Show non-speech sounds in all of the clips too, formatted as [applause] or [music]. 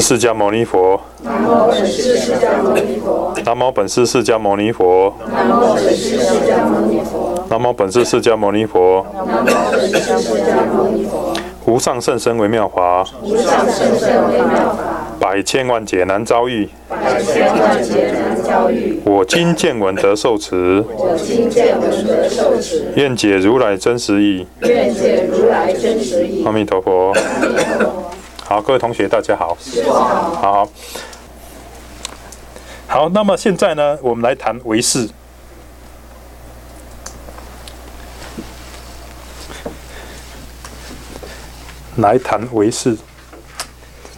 释迦牟尼佛。南无本师释迦牟尼佛。南无本师释迦牟尼佛。南无本师释迦牟尼佛。南无本师释迦牟尼佛。无上甚深微妙法，无上甚深微妙法，百千万劫难遭遇。百千万劫难遭遇。我今见闻得受持，我今见闻得受持，愿解如来真实意。愿解如来真实义。阿弥陀佛。[laughs] 好，各位同学，大家好。好。好，那么现在呢，我们来谈唯识。来谈唯识，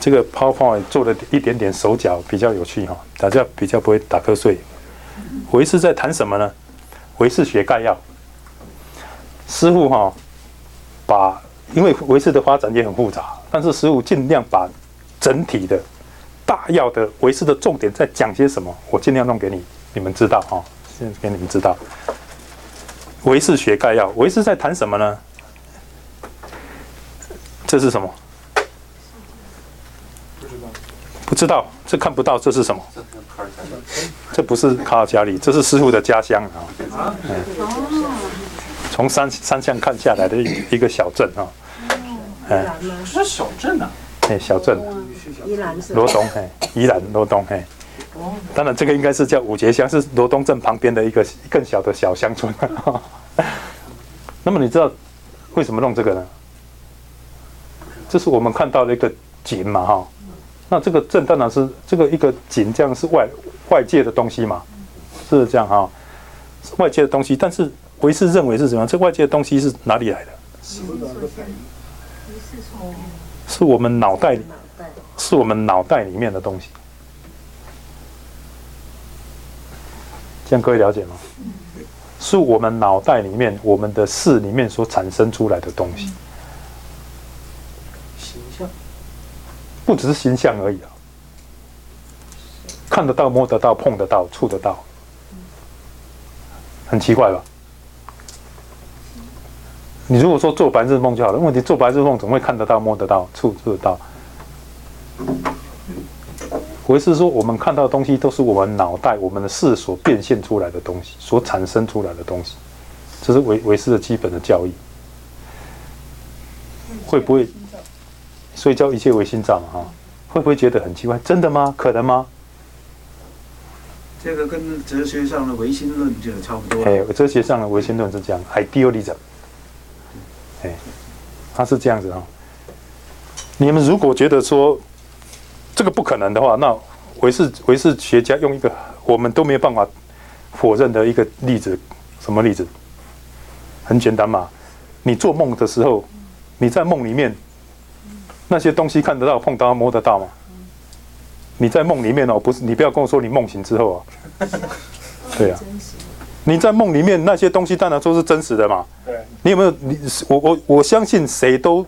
这个 PowerPoint 做了一点点手脚，比较有趣哈，大家比较不会打瞌睡。唯识在谈什么呢？唯识学概要。师傅哈，把因为唯识的发展也很复杂，但是师傅尽量把整体的大要的唯识的重点在讲些什么，我尽量弄给你，你们知道哈，先给你们知道。唯识学概要，唯识在谈什么呢？这是什么？不知道，不知道，这看不到，这是什么？这不是卡尔加里，这是师傅的家乡啊。从山山上看下来的一一个小镇啊。哎，是小镇啊。哎，小镇。宜兰是。罗东，哎，宜兰罗东，哎。当然，这个应该是叫五节乡，是罗东镇旁边的一个更小的小乡村。[laughs] 那么你知道为什么弄这个呢？这是我们看到的一个景嘛，哈，那这个镇当然是这个一个景，这样是外外界的东西嘛，是这样哈，外界的东西。但是唯识认为是什么？这外界的东西是哪里来的？是我们脑袋里，是我们脑袋里面的东西。这样各位了解吗？是我们脑袋里面，我们的视里面所产生出来的东西。形象不只是形象而已啊，看得到、摸得到、碰得到、触得到，很奇怪吧？你如果说做白日梦就好了，问题做白日梦怎么会看得到、摸得到、触触得到？我是说，我们看到的东西都是我们脑袋、我们的视所变现出来的东西，所产生出来的东西，这是唯唯识的基本的教义。会不会？所以叫一切唯心造嘛，哈，会不会觉得很奇怪？真的吗？可能吗？这个跟哲学上的唯心论就差不多。哎，哲学上的唯心论是这样，idealism。哎，他是这样子啊。你们如果觉得说这个不可能的话，那唯识唯识学家用一个我们都没有办法否认的一个例子，什么例子？很简单嘛，你做梦的时候，你在梦里面。那些东西看得到、碰到、摸得到吗？你在梦里面哦，不是你不要跟我说你梦醒之后啊。[laughs] 对啊，你在梦里面那些东西当然都是真实的嘛。对。你有没有？你我我我相信谁都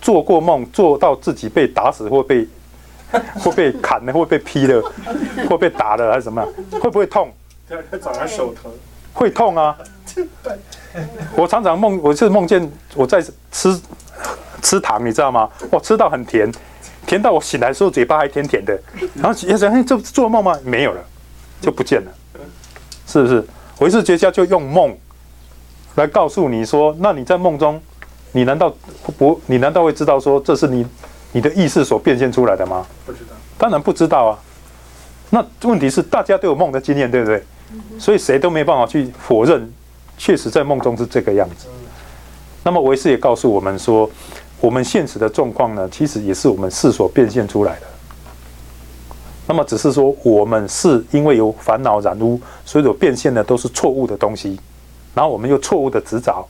做过梦，做到自己被打死或被 [laughs] 或被砍了，或被劈了，[laughs] 或被打了还是什么？会不会痛？第二天早上手疼。会痛啊。我常常梦，我是梦见我在吃。吃糖你知道吗？我，吃到很甜，甜到我醒来的时候嘴巴还甜甜的。然后也想，哎，这做梦吗？没有了，就不见了，是不是？唯识觉家就用梦来告诉你说，那你在梦中，你难道不？你难道会知道说这是你你的意识所变现出来的吗？不知道，当然不知道啊。那问题是大家都有梦的经验，对不对？所以谁都没办法去否认，确实在梦中是这个样子。那么唯识也告诉我们说。我们现实的状况呢，其实也是我们世所变现出来的。那么只是说，我们是因为有烦恼染污，所以所变现的都是错误的东西，然后我们又错误的执着，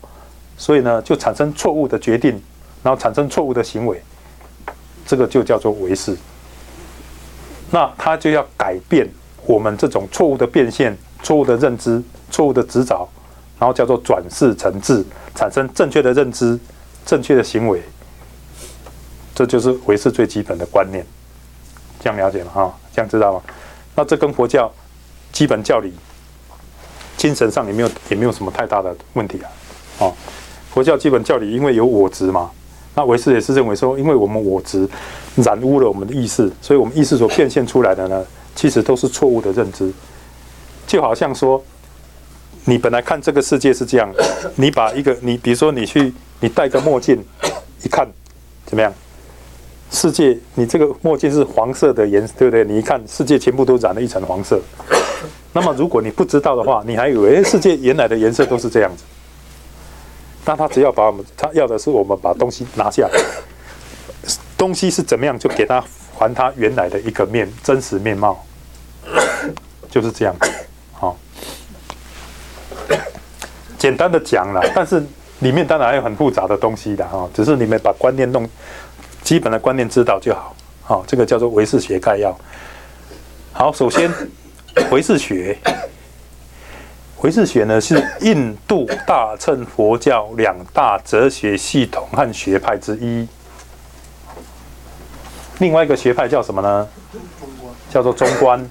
所以呢，就产生错误的决定，然后产生错误的行为，这个就叫做为识。那他就要改变我们这种错误的变现、错误的认知、错误的执着，然后叫做转世成智，产生正确的认知、正确的行为。这就是唯识最基本的观念，这样了解吗？哈，这样知道吗？那这跟佛教基本教理、精神上也没有也没有什么太大的问题啊。哦，佛教基本教理因为有我执嘛，那唯识也是认为说，因为我们我执染污了我们的意识，所以我们意识所变现出来的呢，其实都是错误的认知。就好像说，你本来看这个世界是这样，你把一个你比如说你去你戴个墨镜，一看怎么样？世界你这个墨镜是黄色的颜色，对不对？你一看世界全部都染了一层黄色。[laughs] 那么如果你不知道的话，你还以为世界原来的颜色都是这样子。那他只要把我们他要的是我们把东西拿下来，东西是怎么样就给他还他原来的一个面真实面貌，就是这样。好，简单的讲了，但是里面当然还有很复杂的东西的哈，只是你们把观念弄基本的观念知道就好。好，这个叫做唯识学概要。好，首先 [coughs] 唯识学。唯识学呢是印度大乘佛教两大哲学系统和学派之一。另外一个学派叫什么呢？叫做中观。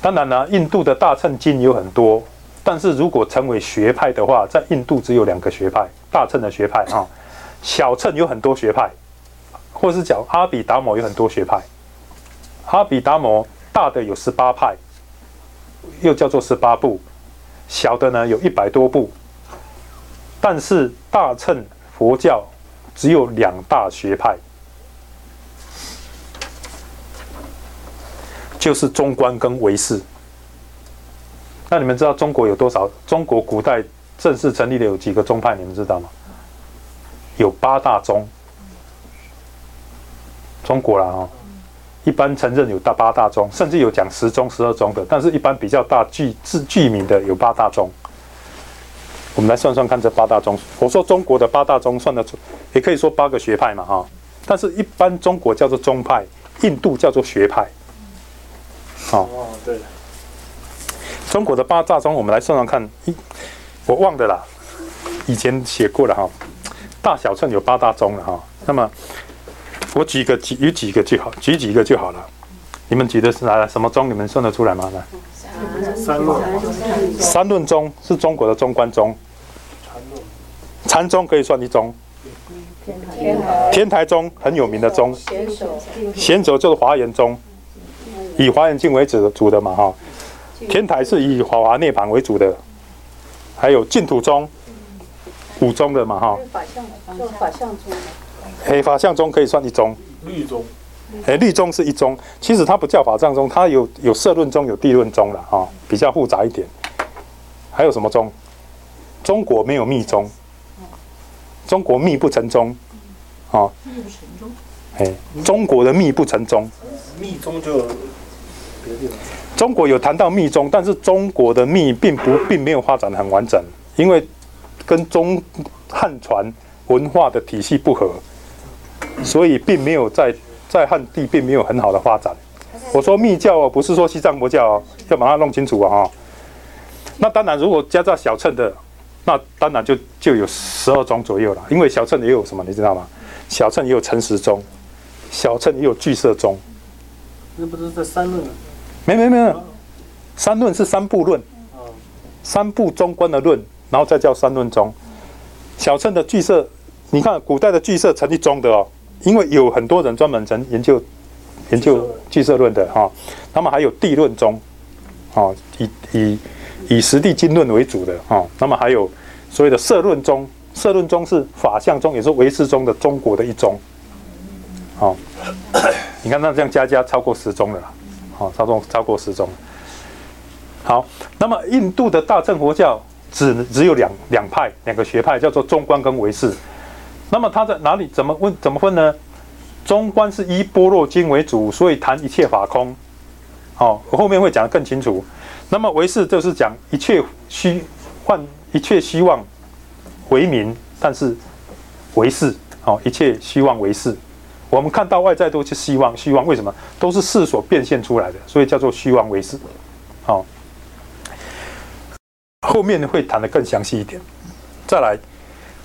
当然呢，印度的大乘经有很多，但是如果成为学派的话，在印度只有两个学派：大乘的学派啊，小乘有很多学派，或是讲阿比达摩有很多学派。阿比达摩大的有十八派。又叫做十八部，小的呢有一百多部，但是大乘佛教只有两大学派，就是中观跟唯识。那你们知道中国有多少？中国古代正式成立的有几个宗派？你们知道吗？有八大宗，中国了啊。一般承认有大八大宗，甚至有讲十宗、十二宗的，但是一般比较大具字具名的有八大宗。我们来算算看，这八大宗，我说中国的八大宗算得出，也可以说八个学派嘛，哈。但是一般中国叫做宗派，印度叫做学派。哦，对。中国的八大宗，我们来算算看，一我忘的啦，以前写过了哈。大小乘有八大宗了哈，那么。我举个几有几个就好，举几个就好了。你们举的是哪什么宗？你们算得出来吗？来，三论。三论宗是中国的中观宗。禅宗可以算一宗。天台。天台宗很有名的宗。贤者。就是华严宗，以华严经为主的主的嘛哈。天台是以华华涅槃为主的，还有净土宗，五宗的嘛哈。法相法相宗。黑法相宗可以算一宗，律宗，哎，律宗是一宗，其实它不叫法相宗，它有有社论宗，有地论宗了哈，比较复杂一点。还有什么宗？中国没有密宗，中国密不成宗，啊，密不成宗，哎，中国的密不成宗，密宗就中国有谈到密宗，但是中国的密并不并没有发展的很完整，因为跟中汉传文化的体系不合。所以并没有在在汉地并没有很好的发展。我说密教哦，不是说西藏佛教哦，要把它弄清楚啊。那当然，如果加在小乘的，那当然就就有十二宗左右了。因为小乘也有什么，你知道吗？小乘也有陈实宗，小乘也有聚色宗。那不是在三论？没没没，三论是三部论，三部中观的论，然后再叫三论宗。小乘的聚色，你看古代的聚舍成一宗的哦。因为有很多人专门研研究研究聚舍论的哈，那么还有地论宗，哦，以以以实地经论为主的哈，那么还有所谓的社论宗，社论宗是法相宗，也是唯识宗的中国的一宗，好，[coughs] 你看那这样加加超过十宗了，好，超过超过十宗，好，那么印度的大乘佛教只只有两两派两个学派，叫做中观跟唯识。那么它在哪里？怎么问？怎么分呢？中观是以般若经为主，所以谈一切法空。好，我后面会讲得更清楚。那么唯识就是讲一切虚幻，一切希望为名，但是唯识，好，一切希望为识。我们看到外在都是希望，希望为什么？都是事所变现出来的，所以叫做虚妄为识。好，后面会谈得更详细一点。再来。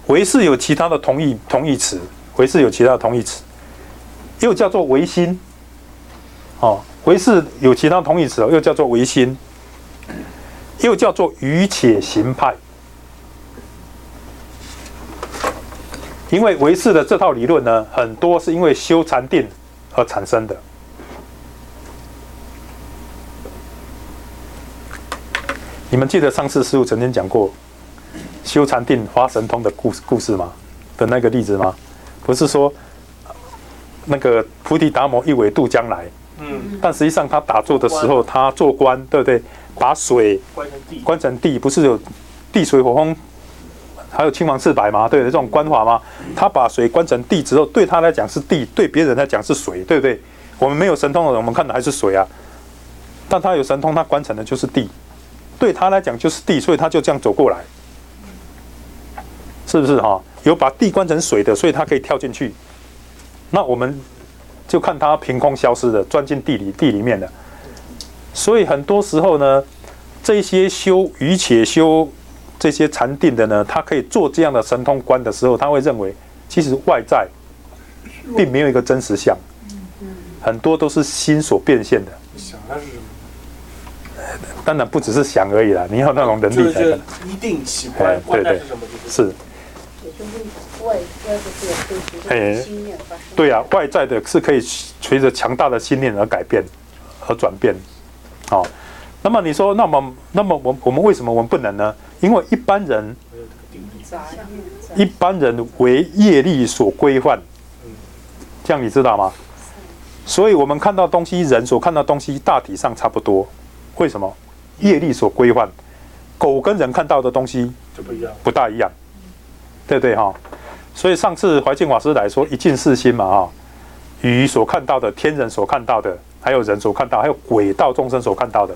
唯识有其他的同义同义词，唯识有其他的同义词，又叫做唯心。哦，唯识有其他同义词，又叫做唯心，又叫做愚且行派。因为唯识的这套理论呢，很多是因为修禅定而产生的。你们记得上次师傅曾经讲过修禅定发神通的故事故事吗？的那个例子吗？不是说那个菩提达摩一苇渡江来，嗯，但实际上他打坐的时候，他做官，对不对？把水关成地，关成地，不是有地水火风，还有青黄赤白吗？对这种官法吗？他把水关成地之后，对他来讲是地，对别人来讲是水，对不对？我们没有神通的人，我们看的还是水啊。但他有神通，他关成的就是地，对他来讲就是地，所以他就这样走过来，是不是哈？有把地关成水的，所以他可以跳进去。那我们就看他凭空消失的，钻进地里地里面的。所以很多时候呢，这些修愚且修这些禅定的呢，他可以做这样的神通观的时候，他会认为其实外在并没有一个真实相，很多都是心所变现的。想它是什么？当然不只是想而已啦，你要那种能力才能一定喜哎欢，对对外在是什么是是。也就是外外的这个对随哎着心念发生。对啊，外在的是可以随着强大的信念而改变，和转变。好、那么你说，那么那么我我们为什么我们不能呢？因为一般人一般人为业力所规范，这样你知道吗？所以我们看到东西，人所看到东西大体上差不多。为什么？业力所规范，狗跟人看到的东西就不一样。不大一样，对不对哈？所以上次怀静法师来说一尽四心嘛哈，鱼所看到的、天人所看到的，还有人所看到，还有鬼道众生所看到的，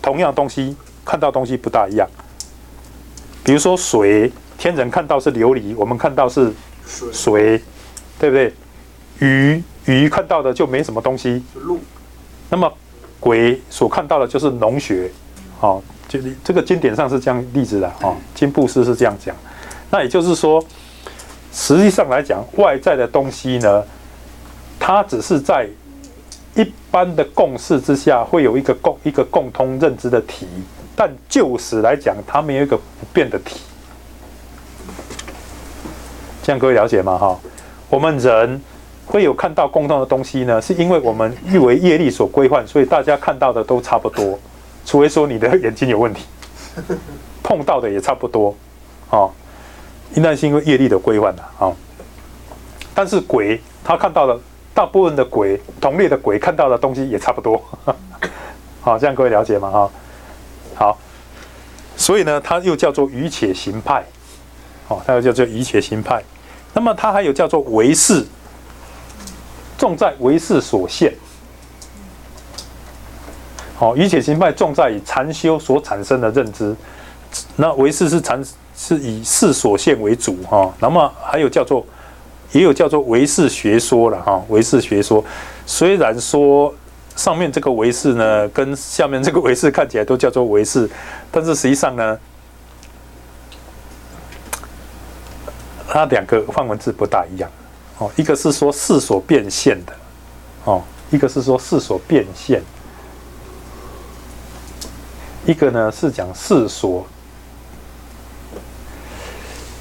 同样东西看到东西不大一样。比如说水，天人看到是琉璃，我们看到是水水，对不对？鱼鱼看到的就没什么东西，就路，那么鬼所看到的就是脓血，哦，就这个经典上是这样例子的哦，经布施是这样讲。那也就是说，实际上来讲，外在的东西呢，它只是在一般的共识之下，会有一个共一个共通认知的体，但就此来讲，它没有一个不变的体。这样各位了解吗？哈，我们人会有看到共同的东西呢，是因为我们誉为业力所规范，所以大家看到的都差不多，除非说你的眼睛有问题，[laughs] 碰到的也差不多，哦，应该是因为业力的规范的哦。但是鬼他看到的大部分的鬼同类的鬼看到的东西也差不多，好，[laughs] 这样各位了解吗？哈，好，所以呢，它又叫做愚且行派，哦，它又叫做愚且行派。那么它还有叫做唯识，重在唯识所现。好、愚且行派重在以禅修所产生的认知，那唯识是禅是以事所现为主哈、那么还有叫做也有叫做唯识学说了哈，唯识学说。虽然说上面这个唯识呢跟下面这个唯识看起来都叫做唯识，但是实际上呢，它两个范文字不大一样。哦，一个是说事所变现的哦，一个是说事所变现，一个呢是讲事所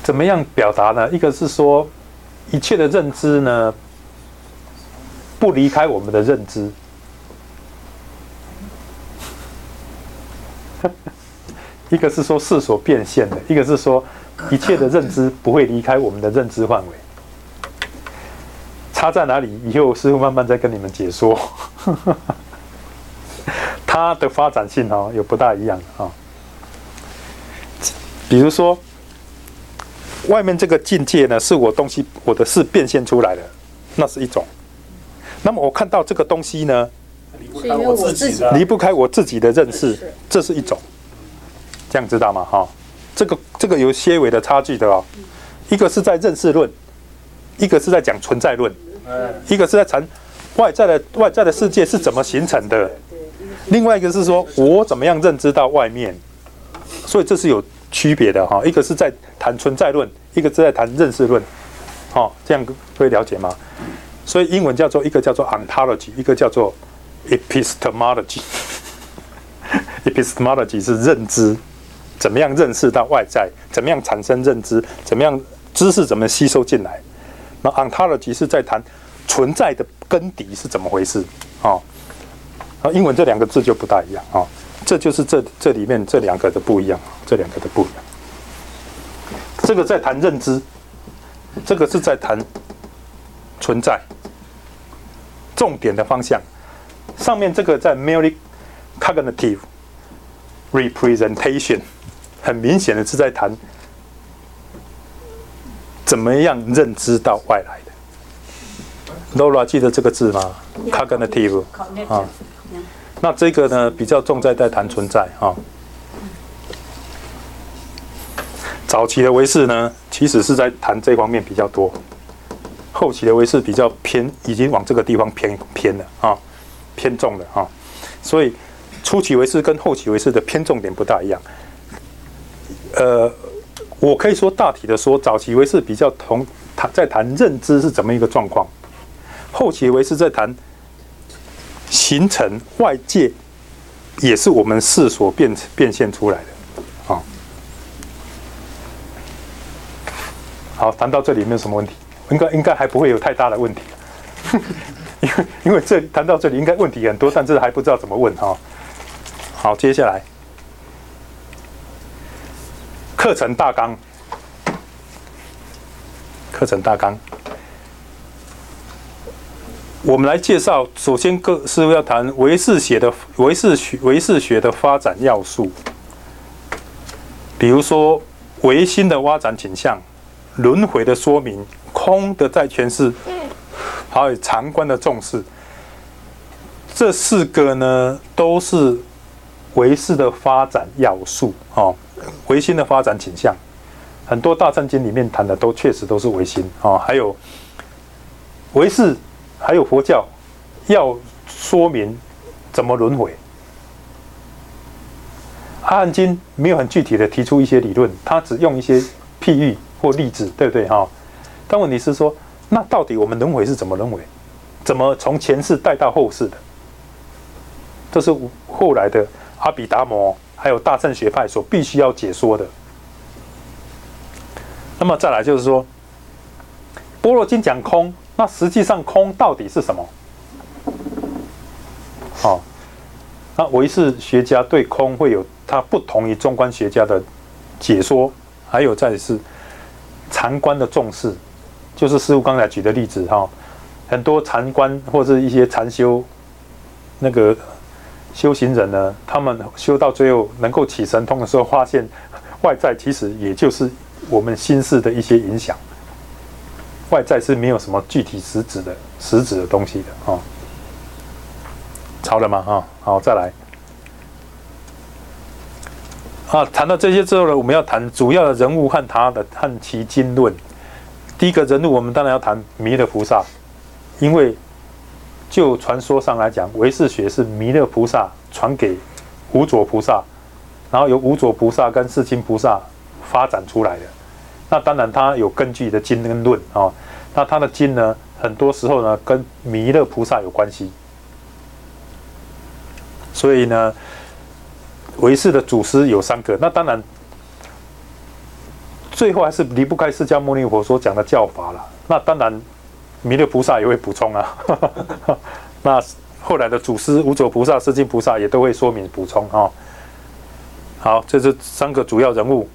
怎么样表达呢？一个是说一切的认知呢不离开我们的认知，[laughs] 一个是说事所变现的，一个是说一切的认知不会离开我们的认知范围。差在哪里？以后师傅慢慢再跟你们解说。[laughs] 它的发展性哦，有不大一样啊、哦。比如说，外面这个境界呢，是我东西我的事变现出来的，那是一种。那么我看到这个东西呢，离不开我自己的离不开我自己的认识，这是一种。这样知道吗？哈、这个这个有些微的差距的哦。一个是在认识论，一个是在讲存在论，哎，一个是在谈外在的外在的世界是怎么形成的，另外一个是说我怎么样认知到外面，所以这是有区别的哈。一个是在谈存在论，一个是在谈认识论，好、这样会了解吗？所以英文叫做一个叫做 ontology，一个叫做 epistemology。[laughs] epistemology 是认知，怎么样认识到外在，怎么样产生认知，怎么样知识怎么吸收进来。那 ontology 是在谈存在的根底是怎么回事啊？啊，英文这两个字就不大一样啊，这就是这这里面这两个的不一样，这两个的不一样。这个在谈认知，这个是在谈存在，重点的方向。上面这个在 merely cognitive representation，很明显的是在谈怎么样认知到外来的。Laura 记得这个字吗？cognitive 啊，那这个呢比较重在在谈存在啊。早期的维氏呢，其实是在谈这方面比较多；后期的维氏比较偏，已经往这个地方偏偏了啊，偏重了啊。所以初期维氏跟后期维氏的偏重点不大一样。呃，我可以说大体的说，早期维氏比较同谈在谈认知是怎么一个状况，后期维氏在谈形成外界，也是我们视所变变现出来的。好，谈到这里没有什么问题，应该应该还不会有太大的问题，[laughs] 因为因为这谈到这里应该问题很多，但是还不知道怎么问哈。好，接下来课程大纲，课程大纲，我们来介绍。首先，各师傅要谈唯识学的唯识学唯识学的发展要素，比如说唯心的发展倾向。轮回的说明，空的在诠释，还有常观的重视，这四个呢，都是唯识的发展要素哦。唯心的发展倾向，很多大乘经里面谈的都确实都是唯心哦。还有唯识，还有佛教要说明怎么轮回。阿含经没有很具体的提出一些理论，他只用一些譬喻。或例子，对不对哈？但问题是说，那到底我们轮回是怎么轮回？怎么从前世带到后世的？这是后来的阿比达摩还有大乘学派所必须要解说的。那么再来就是说，般若经讲空，那实际上空到底是什么？好，那唯识学家对空会有他不同于中观学家的解说，还有再是。禅观的重视，就是师傅刚才举的例子哈，很多禅观或是一些禅修那个修行人呢，他们修到最后能够起神通的时候，发现外在其实也就是我们心事的一些影响，外在是没有什么具体实质的实质的东西的啊。抄了吗？哈，好，再来。啊，谈到这些之后呢，我们要谈主要的人物和他的和其经论。第一个人物，我们当然要谈弥勒菩萨，因为就传说上来讲，唯识学是弥勒菩萨传给无佐菩萨，然后由无佐菩萨跟世亲菩萨发展出来的。那当然，他有根据的经跟论啊。那他的经呢，很多时候呢，跟弥勒菩萨有关系。所以呢。唯识的祖师有三个，那当然，最后还是离不开释迦牟尼佛所讲的教法了。那当然，弥勒菩萨也会补充啊。[laughs] 那后来的祖师无佐菩萨、世亲菩萨也都会说明补充啊。好，这是三个主要人物。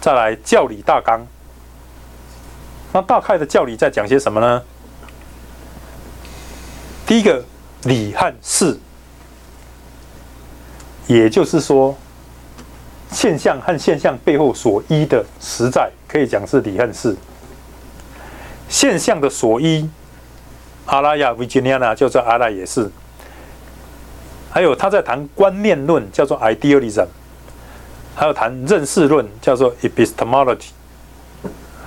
再来教理大纲，那大概的教理在讲些什么呢？第一个理和事。也就是说，现象和现象背后所依的实在，可以讲是理和事。现象的所依，阿拉亚 （Virginia） 叫做阿拉也是。还有他在谈观念论，叫做 idealism；还有谈认识论，叫做 epistemology。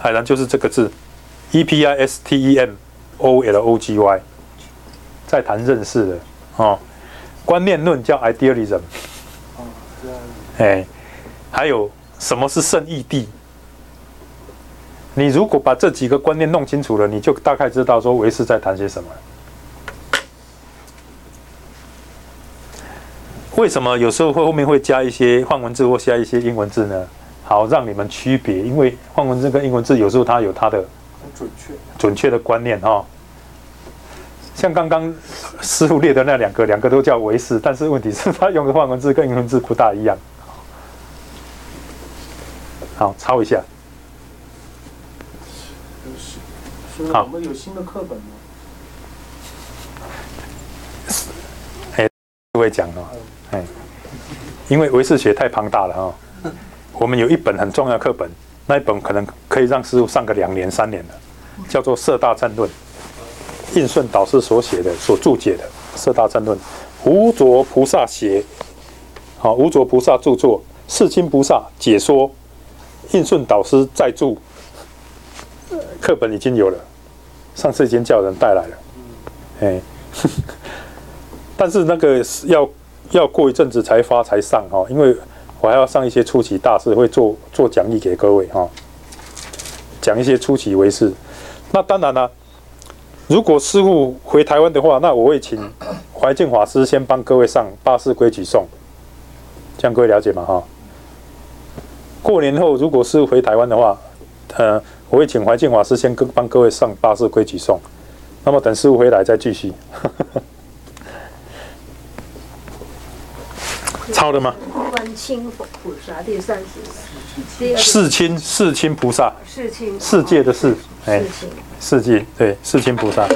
海南就是这个字，E-P-I-S-T-E-M-O-L-O-G-Y，在谈认识的哦。观念论叫 idealism。哎，还有什么是圣义地？你如果把这几个观念弄清楚了，你就大概知道说维氏在谈些什么。为什么有时候会后面会加一些换文字或加一些英文字呢？好，让你们区别，因为换文字跟英文字有时候它有它的准确。准确的观念哈。像刚刚师傅列的那两个，两个都叫维氏，但是问题是他用的换文字跟英文字不大一样。好，抄一下。就是，所以好我们有新的课本吗？不会讲哦，哎，因为唯识学太庞大了哦。我们有一本很重要的课本，那一本可能可以让师傅上个两年三年的，叫做《色大战论》，印顺导师所写的、所注解的《色大战论》，无着菩萨写，好，无着菩萨著作，世亲菩萨解说，印顺导师再注，课本已经有了，上次已经叫人带来了，哎。[laughs] 但是那个是要要过一阵子才发才上哈，因为我还要上一些初期大事，会做做讲义给各位哈，讲一些初期为事。那当然了，如果师傅回台湾的话，那我会请怀敬法师先帮各位上八事规矩颂，这样各位了解吗？哈。过年后如果师傅回台湾的话，呃，我会请怀敬法师先跟帮各位上八事规矩颂，那么等师傅回来再继续。[laughs] 抄的吗？观清菩萨第三十世亲世亲菩萨，世亲世界的世，哎世，亲，世界对世亲菩萨，哦，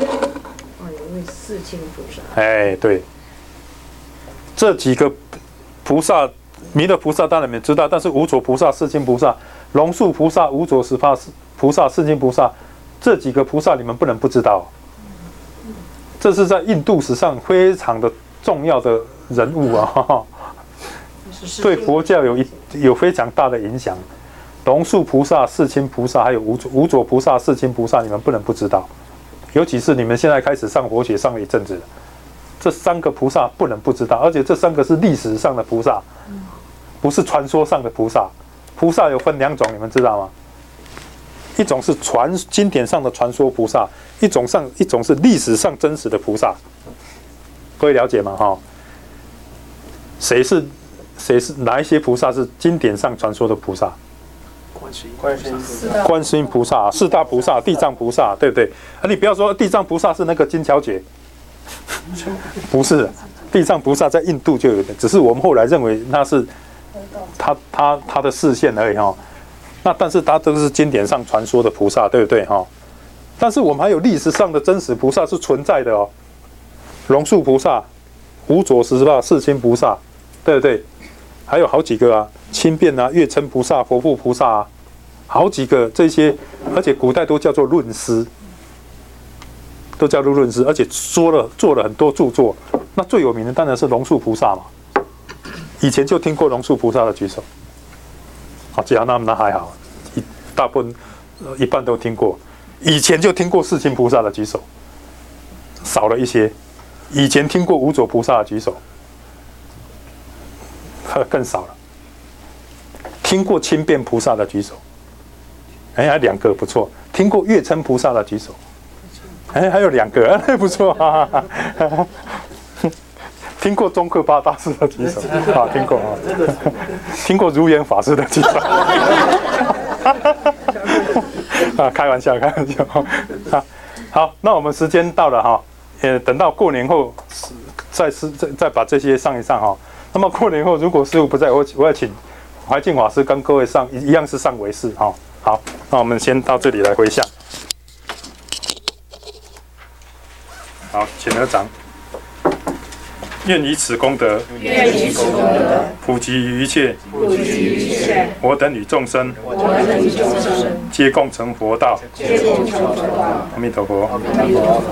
有位世亲菩萨，哎对，这几个菩萨，弥勒菩萨当然你们知道，但是无着菩萨、世亲菩萨、龙树菩萨、无着十法菩萨、世亲菩萨这几个菩萨你们不能不知道，这是在印度史上非常的重要的人物啊。哈哈对佛教有一有非常大的影响。龙树菩萨、世亲菩萨，还有无无着菩萨、世亲菩萨，你们不能不知道。尤其是你们现在开始上佛学上了一阵子，这三个菩萨不能不知道，而且这三个是历史上的菩萨，不是传说上的菩萨。菩萨有分两种，你们知道吗？一种是传经典上的传说菩萨，一种上一种是历史上真实的菩萨。各位了解吗？哈，谁是？谁是哪一些菩萨是经典上传说的菩萨？观世音，菩萨，观世音菩萨、四大菩萨、地藏菩萨，对不对？啊，你不要说地藏菩萨是那个金乔姐，不是，地藏菩萨在印度就有的，只是我们后来认为那是他他他的视线而已哈。那但是它都是经典上传说的菩萨，对不对哈？但是我们还有历史上的真实菩萨是存在的哦，龙树菩萨、无着十八世亲菩萨，对不对？还有好几个啊，轻便啊、月称菩萨、佛父菩萨啊，好几个这些，而且古代都叫做论师，都叫做论师，而且说了做了很多著作。那最有名的当然是龙树菩萨嘛，以前就听过龙树菩萨的举手。好，这样那那还好，一大部分一半都听过。以前就听过四清菩萨的举手，少了一些。以前听过无着菩萨的举手。呵 [laughs] 更少了。听过轻便菩萨的举手，哎，还两个不错。听过月称菩萨的举手，哎，还有两个，哎，不错哈哈哈。听过中克巴大师的举手，[laughs] 啊，听过啊。[laughs] 听过如言法师的举手，[laughs] 啊，开玩笑，开玩笑。好，好，那我们时间到了哈，呃，等到过年后再是再再把这些上一上哈。那么过年后，如果师傅不在，我我要请怀敬法师跟各位上一一样是上为师哈。好，那我们先到这里来回向。好，请合掌。愿以此功德，愿以此功德普及于一切普及于一切我等与众生，我等与众生，皆共成佛道。皆共成佛道。阿弥陀佛。阿弥陀佛。